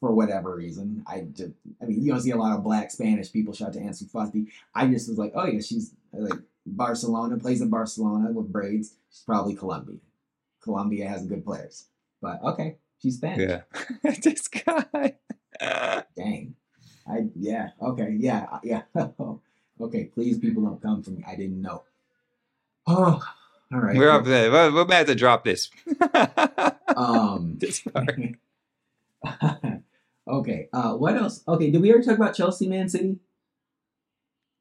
for whatever reason, I just. I mean, you don't see a lot of black Spanish people shout to Ansu Fati. I just was like, oh yeah, she's like Barcelona plays in Barcelona with braids. She's probably Colombian. Colombia has good players, but okay, she's Spanish. Yeah. [LAUGHS] this guy. Dang. I yeah. Okay. Yeah. uh, Yeah. [LAUGHS] okay. Please, people don't come for me. I didn't know. Oh. All right. We're up there. We're, we're about to drop this. [LAUGHS] Um. this part. okay. Uh. What else? Okay. Did we ever talk about Chelsea, Man City?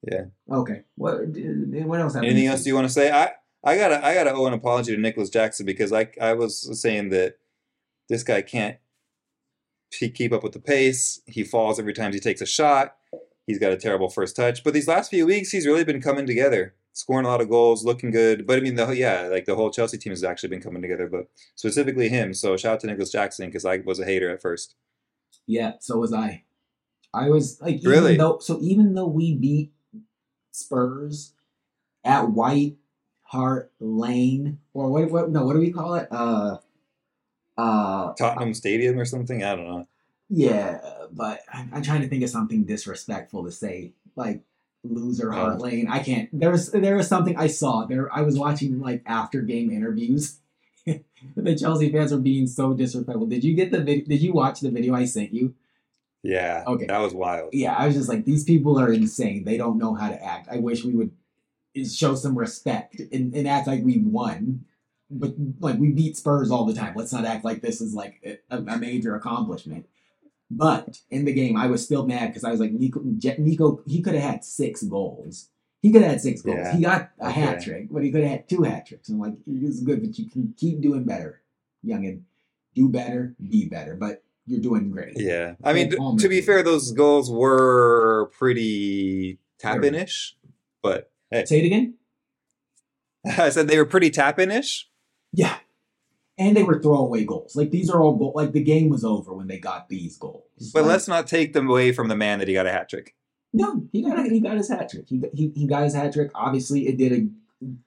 Yeah. Okay. What? What else? Anything else you want to say? I I gotta I gotta owe an apology to Nicolas Jackson because I I was saying that this guy can't he keep up with the pace. He falls every time he takes a shot. He's got a terrible first touch. But these last few weeks, he's really been coming together, scoring a lot of goals, looking good. But I mean, the yeah, like the whole Chelsea team has actually been coming together. But specifically him. So shout out to Nicolas Jackson because I was a hater at first. Yeah. So was I. I was like, Really? Though, so even though we beat Spurs at White Hart Lane, or what? What? No. What do we call it? Uh. Uh. Tottenham Stadium or something. I don't know. Yeah, but I'm, I'm trying to think of something disrespectful to say, like loser Oh. Hart Lane. I can't. There was there was something I saw there. I was watching like after game interviews. [LAUGHS] the Chelsea fans were being so disrespectful. Did you get the video? Did you watch the video I sent you? Yeah. Okay. That was wild. Yeah, I was just like, these people are insane. They don't know how to act. I wish we would show some respect and, and act like we won. But like we beat Spurs all the time. Let's not act like this is like a, a major accomplishment. But in the game, I was still mad because I was like, Nico, Nico he could have had six goals. He could have had six goals. Yeah. He got a hat trick, but he could have had two hat tricks. I'm like, is good, but you can keep doing better, youngin. Do better, be better. But you're doing great. Yeah. I mean, Palmer to be fair, those goals were pretty tap in ish. But hey, Say it again. [LAUGHS] I said they were pretty tap in ish. Yeah. And they were throwaway goals. Like these are all goal like the game was over when they got these goals. But Like, let's not take them away from the man that he got a hat trick. No, he got he got his hat trick. He, he, he got his hat trick. Obviously, it did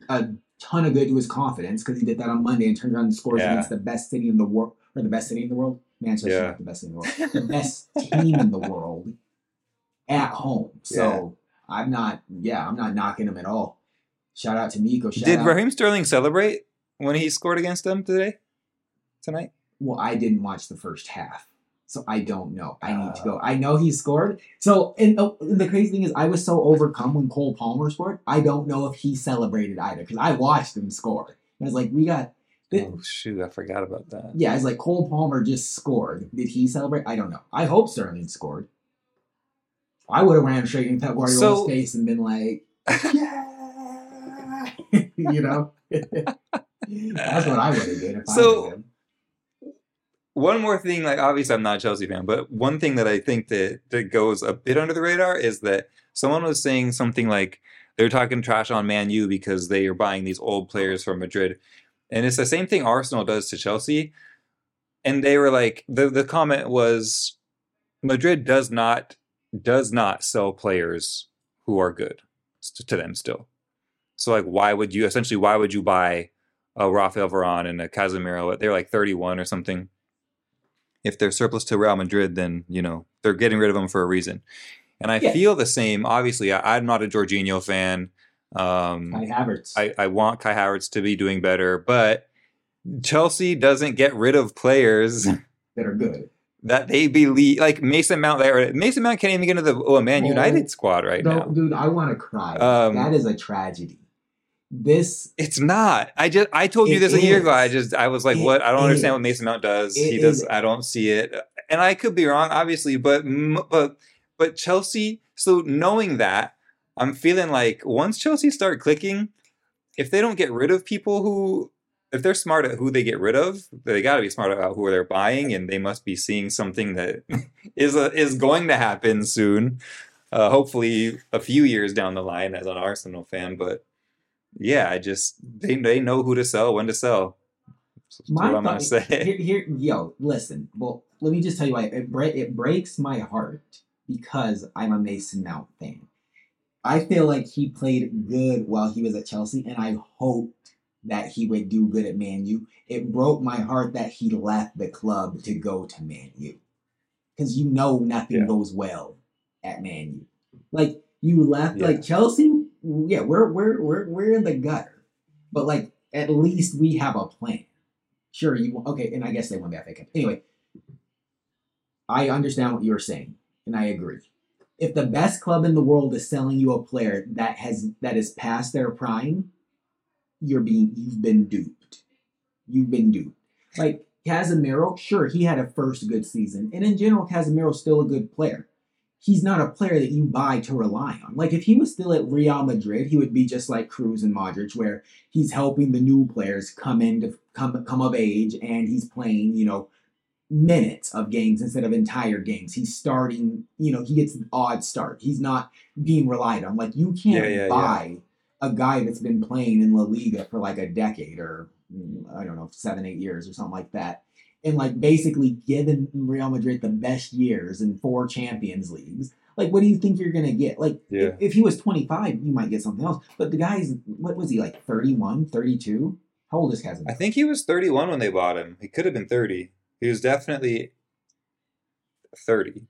a, a ton of good to his confidence because he did that on Monday and turned around and scores Yeah. against the best city in the world or the best city in the world. Manchester, Yeah. not the best city in the world. The best [LAUGHS] team in the world at home. So I'm not. Yeah, I'm not knocking him at all. Shout out to Nico. Shout Did out. Raheem Sterling celebrate when he scored against them today? Tonight? Well, I didn't watch the first half. So I don't know. I need to go. I know he scored. So and uh, the crazy thing is, I was so overcome when Cole Palmer scored. I don't know if he celebrated either because I watched him score. I was like, we got. Oh shoot, I forgot about that. Yeah, I was like, Cole Palmer just scored. Did he celebrate? I don't know. I hope Sterling scored. I would have ran straight into Pep Guardiola's So- face and been like, [LAUGHS] yeah, [LAUGHS] you know. [LAUGHS] That's what I would have did if So- I him. One more thing, like obviously I'm not a Chelsea fan, but one thing that I think that, that goes a bit under the radar is that someone was saying something like they're talking trash on Man U because they are buying these old players from Madrid. And it's the same thing Arsenal does to Chelsea. And they were like the, the comment was Madrid does not does not sell players who are good to them still. So like why would you essentially why would you buy a Rafael Varane and a Casemiro? They're like 31 or something. If they're surplus to Real Madrid, then you know they're getting rid of them for a reason. And I Yeah. feel the same. Obviously, I, I'm not a Jorginho fan. Um, Kai Havertz. I, I want Kai Havertz to be doing better, but Chelsea doesn't get rid of players [LAUGHS] that are good. that they believe. Like Mason Mount, there. Mason Mount can't even get into the oh, Man United squad right No, now. dude, I want to cry. Um, that is a tragedy. This It's not. I just I told you this a year ago. I just I was like, It what? I don't understand what Mason Mount does. It he does. is. I don't see it, and I could be wrong, obviously. But but but Chelsea. So knowing that, I'm feeling like once Chelsea start clicking, if they don't get rid of people who, if they're smart at who they get rid of, they got to be smart about who they're buying, and they must be seeing something that [LAUGHS] is a, is going to happen soon. Uh, hopefully, a few years down the line, as an Arsenal fan, but yeah, I just they they know who to sell, when to sell. That's My what I'm gonna thought- say. here, here, yo, listen. Well, let me just tell you why it, bre- it breaks my heart because I'm a Mason Mount fan. I feel like he played good while he was at Chelsea, and I hoped that he would do good at Man U. It broke my heart that he left the club to go to Man U, because you know nothing Yeah. goes well at Man U. Like you left, Yeah. like Chelsea. Yeah, we're we're we're we're in the gutter, but like at least we have a plan. Sure, you okay, and I guess they won the FA Cup. Anyway, I understand what you're saying, and I agree. If the best club in the world is selling you a player that has that is past their prime, you're being you've been duped. You've been duped. Like Casemiro, sure, he had a first good season, and in general, Casemiro's still a good player. He's not a player that you buy to rely on. Like if he was still at Real Madrid, he would be just like Kroos and Modric, where he's helping the new players come in to come come of age, and he's playing, you know, minutes of games instead of entire games. He's starting, you know, he gets an odd start. He's not being relied on. Like you can't Yeah, yeah, yeah. buy a guy that's been playing in La Liga for like a decade or I don't know, seven, eight years or something like that. And like basically given Real Madrid the best years in four Champions Leagues. Like, what do you think you're gonna get? Like, Yeah. if, if he was 25, you might get something else. But the guy's what was he like 31, 32? How old is Casemiro? I think he was 31 when they bought him. He could have been 30. He was definitely 30,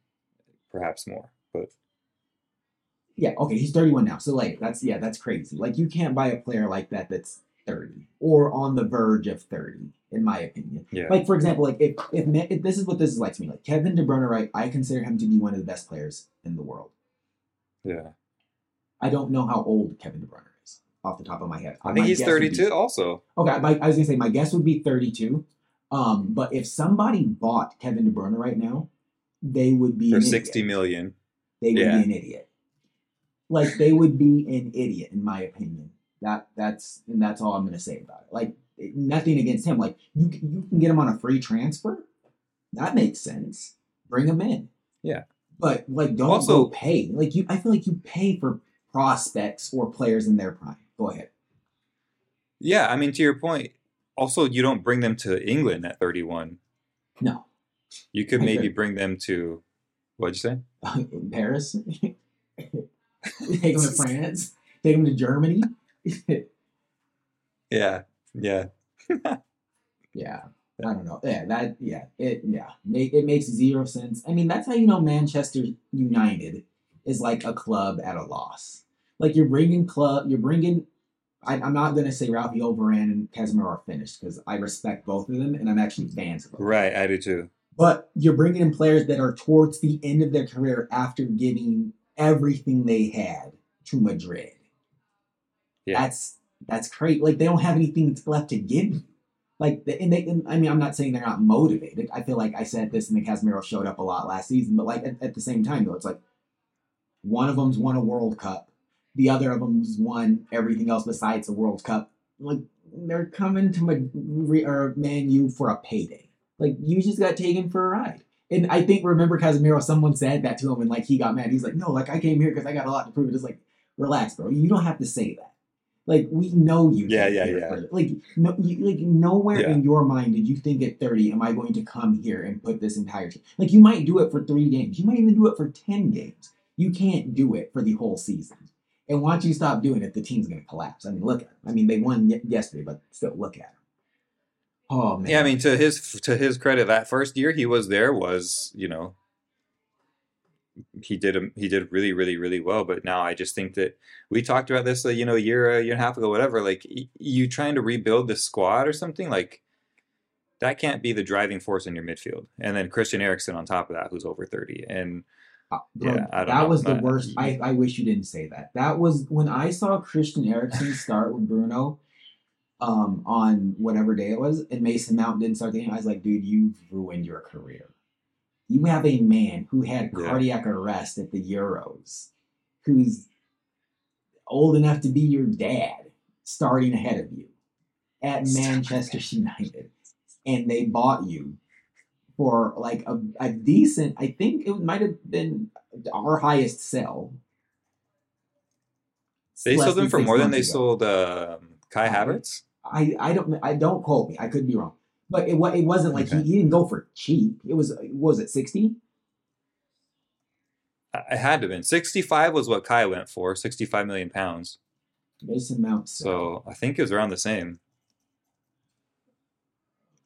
perhaps more. But Yeah, okay, he's 31 now. So like that's yeah, that's crazy. Like you can't buy a player like that that's 30 or on the verge of 30 in my opinion. yeah, Like for example, like if if, if this is what this is like to me, like Kevin De Bruyne, right? I consider him to be one of the best players in the world. yeah. I don't know how old Kevin De Bruyne is off the top of my head. I My think he's guess would be- 32 also. Okay, my, I was gonna say my guess would be 32. Um, but if somebody bought Kevin De Bruyne right now, they would be For an 60 idiot. million. They would Yeah. be an idiot. Like they would be an idiot, in my opinion. That that's and that's all I'm gonna say about it. Like nothing against him. Like you can- you can get him on a free transfer. That makes sense. Bring him in. Yeah. But like don't Also- go pay. Like you I feel like you pay for prospects or players in their prime. Go ahead. Yeah, I mean, to your point, also, you don't bring them to England at 31. No. You could maybe bring them to, what'd you say? [LAUGHS] in Paris. [LAUGHS] Take them to [LAUGHS] France. Take them to Germany. Yeah, [LAUGHS] yeah. yeah, I don't know. Yeah, that. Yeah, it. Yeah, make, it makes zero sense. I mean, that's how you know Manchester United is like a club at a loss. Like you're bringing club, you're bringing. I, I'm not gonna say Rafael Varane and Casemiro are finished because I respect both of them and I'm actually fans of them. Right, I do too. But you're bringing in players that are towards the end of their career after giving everything they had to Madrid. Yeah. That's that's great. Like they don't have anything left to give. Like and they, and, I mean, I'm not saying they're not motivated. I feel like I said this, and the Casemiro showed up a lot last season. But like at, at the same time, though, it's like one of them's won a World Cup, the other of them's won everything else besides the World Cup. Like they're coming to Madrid or Man U for a payday. Like you just got taken for a ride. And I think remember Casemiro, someone said that to him, and like he got mad. He's like, "No, like I came here because I got a lot to prove." It's like, relax, bro. You don't have to say that. Like we know you. Yeah, yeah, yeah. for- like no, you, like nowhere Yeah. in your mind did you think at thirty, am I going to come here and put this entire team? Like you might do it for three games. You might even do it for ten games. You can't do it for the whole season. And once you stop doing it, the team's going to collapse. I mean, look at them. I mean, they won y- yesterday, but still, look at them. Oh man. Yeah, I mean, to his to his credit, that first year he was there was, you know, he did a, he did really, really, really well. But now I just think that we talked about this, uh, you know, a year, a year and a half ago, whatever. Like you trying to rebuild the squad or something like that can't be the driving force in your midfield. And then Christian Eriksen on top of that, who's over thirty, and Uh, bro, Yeah, I don't that know. was the worst. I, I wish you didn't say that. That was when I saw Christian Eriksen start with Bruno um, on whatever day it was, and Mason Mount didn't start the game. I was like, dude, you've ruined your career. You have a man who had Yeah. cardiac arrest at the Euros, who's old enough to be your dad, starting ahead of you at. Manchester United, and they bought you for like a, a decent. I think it might have been our highest sell. they sold him for more than they ago. sold um, Kai Uh, Havertz. I I don't I don't quote me. I could be wrong, but it it wasn't like Okay. he, he didn't go for cheap. It was what was it sixty? Uh, I I had to have been sixty five was what Kai went for, sixty five million pounds. Mason Mount. So I think it was around the same.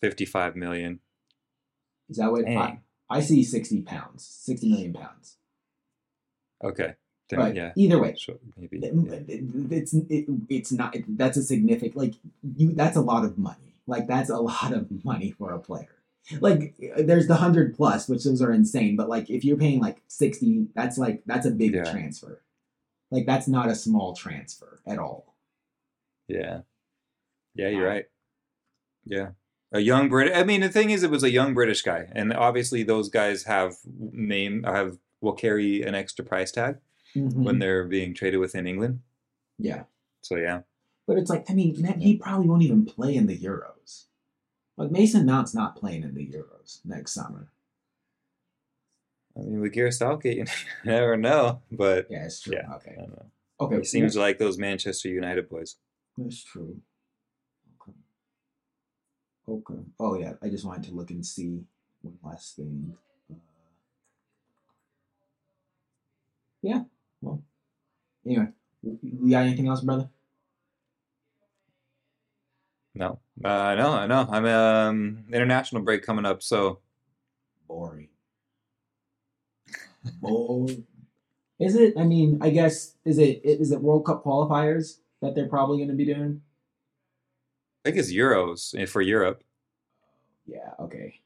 Fifty-five million. is that what I. I see? Sixty pounds, sixty million pounds. Okay. Then, But yeah. either way, Sure, maybe. it- yeah. it's it, it's not that's a significant like you that's a lot of money like that's a lot of money for a player like there's the 100 plus which those are insane but like if you're paying like 60 that's like that's a big Yeah. transfer like that's not a small transfer at all Yeah. Yeah, you're right. Yeah. A young Brit. I mean, the thing is, it was a young British guy, and obviously those guys have name have will carry an extra price tag mm-hmm. when they're being traded within England. yeah So yeah, but it's like i mean he probably won't even play in the euros like mason mount's not playing in the euros next summer I mean, with Gareth Southgate, [LAUGHS] you never know, but yeah it's true Yeah. Okay okay He seems like those Manchester United boys. That's true. Okay. Okay. Oh yeah, I just wanted to look and see one last thing. Uh, yeah. Well. Anyway, you got anything else, brother? No, uh, no, know. I'm um international break coming up, so Boring. Boring. Is it? I mean, I guess is it is it World Cup qualifiers that they're probably going to be doing? I think it's Euros eh, for Europe. Yeah. Okay.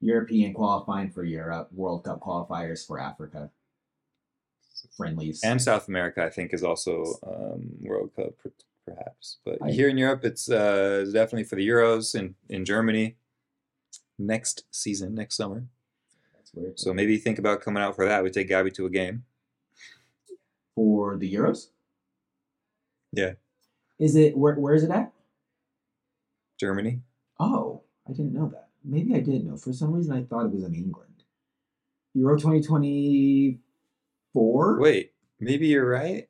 European qualifying for Europe, World Cup qualifiers for Africa. Friendlies. and South America, I think, is also um, World Cup, per- perhaps. But I- here in Europe, it's, uh, definitely for the Euros in, in Germany next season, next summer. That's weird. So maybe think about coming out for that. We take Gabby to a game. for the Euros. Yeah. Is it where? Where is it at? Germany. Oh, I didn't know that. Maybe I did know. For some reason, I thought it was in England. Euro twenty twenty four. Wait, maybe you're right.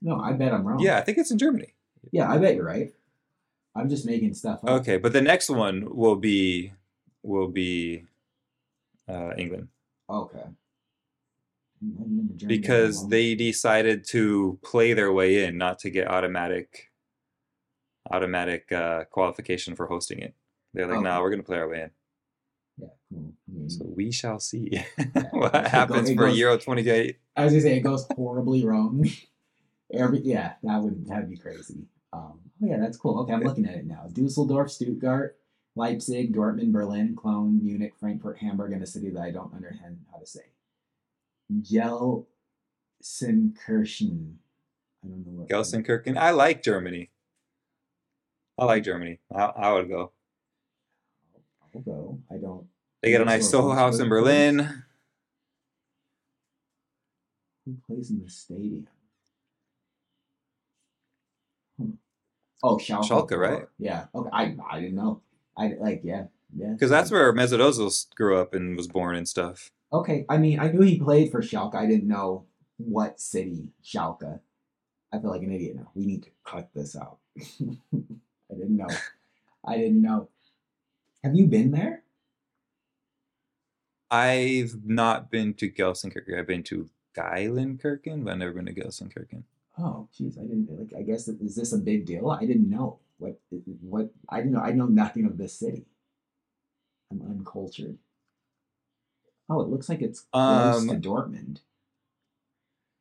No, I bet I'm wrong. Yeah, I think it's in Germany. Yeah, I bet you're right. I'm just making stuff up. Okay, but the next one will be will be uh, England Okay. I haven't been to Germany in a because they decided to play their way in, not to get automatic automatic uh, qualification for hosting it. They're like, Okay. no, we're going to play our way in. Yeah. Cool. Mean, So we shall see [LAUGHS] it what happens it for goes- Euro 28. I was gonna say it goes horribly wrong. [LAUGHS] Every yeah, that would that'd be crazy. Um, oh yeah, that's cool. Okay, I'm looking at it now. Dusseldorf, Stuttgart, Leipzig, Dortmund, Berlin, Cologne, Munich, Frankfurt, Hamburg, and a city that I don't understand how to say. Gelsenkirchen. I don't know what. Gelsenkirchen. I like Germany. I like Germany. I, I would go. I'll go. I don't. They get a nice Soho house in? Berlin. Who plays in the stadium? Oh, Schalke. Schalke, right? Yeah. Okay. I I didn't know. I like yeah yeah. Because that's where Mesut Ozil grew up and was born and stuff. Okay. I mean, I knew he played for Schalke. I didn't know what city Schalke. I feel like an idiot now. We need to cut this out. [LAUGHS] I didn't know. I didn't know. Have you been there? I've not been to Gelsenkirchen. I've been to Geilenkirchen, but I've never been to Gelsenkirchen. Oh, jeez, I didn't like. I guess is this a big deal? I didn't know what what I didn't know. I know nothing of this city. I'm uncultured. Oh, it looks like it's close Um, to Dortmund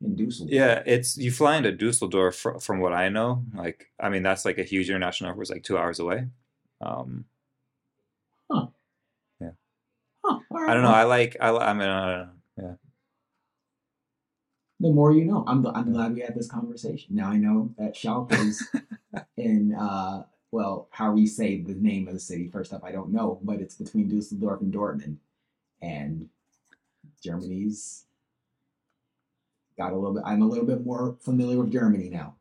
in Dusseldorf. Yeah, it's you fly into Dusseldorf fr- from what I know. Like, I mean, that's like a huge international airport. It's like two hours away. Um, Huh, all right, I don't know. I like. I. I mean, I don't know. The more you know. I'm I'm glad we had this conversation. Now I know that Schalke is [LAUGHS] in uh well, how we say the name of the city. First up, I don't know, but it's between Dusseldorf and Dortmund, and Germany's got a little bit. I'm a little bit more familiar with Germany now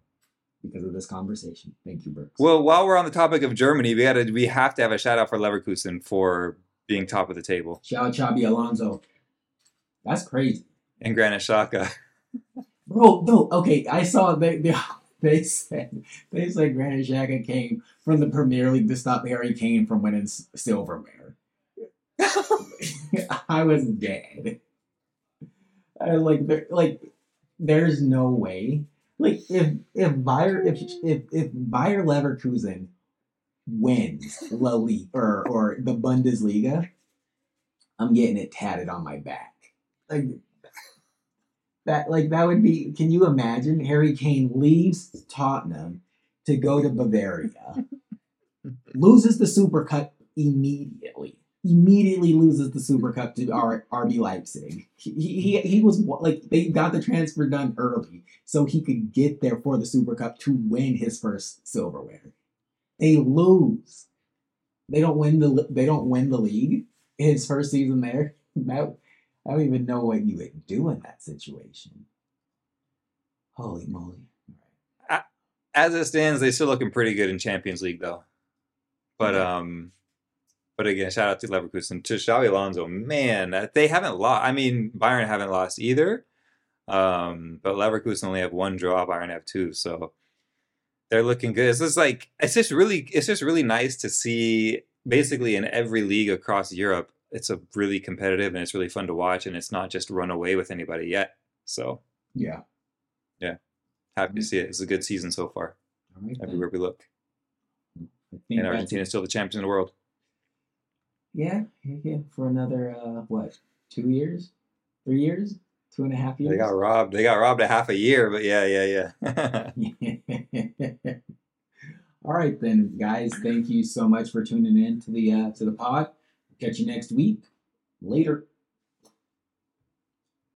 because of this conversation. Thank you, Brooks. Well, while we're on the topic of Germany, we gotta we have to have a shout out for Leverkusen for being top of the table shout out Xabi Alonso. That's crazy, and Granit Xhaka. Bro. No, okay. I saw they they, [LAUGHS] they said they said Granit Xhaka came from the Premier League to stop Harry Kane from winning silverware. [LAUGHS] I was dead. I like there like there's no way. Like if if Bayer if if if Bayer Leverkusen wins La Liga or or the Bundesliga, I'm getting it tatted on my back. Like that like that would be can you imagine Harry Kane leaves Tottenham to go to Bavaria, [LAUGHS] loses the Super Cup immediately. Immediately loses the Super Cup to R- RB Leipzig. He, he, he was like they got the transfer done early so he could get there for the Super Cup to win his first silverware. They lose. They don't win the they don't win the league his first season there. That I don't even know what you would do in that situation. Holy moly! As it stands, they're still looking pretty good in Champions League though. But Yeah. um, but again, shout out to Leverkusen to Xabi Alonso. Man, they haven't lost. I mean, Bayern haven't lost either. Um, but Leverkusen only have one draw. Bayern have two, so they're looking good. It's just like it's just really it's just really nice to see. Basically, in every league across Europe, it's a really competitive and it's really fun to watch, and it's not just run away with anybody yet. So Yeah. Yeah, happy to see it. It's a good season so far. All right. then. Everywhere we look, and Argentina is still the champions of the world. Yeah, yeah, yeah. For another uh, what? Two years? Three years? Two and a half years? They got robbed. They got robbed a half a year, but yeah, yeah, yeah. [LAUGHS] All right then, guys. Thank you so much for tuning in to the uh, to the pod. Catch you next week. Later.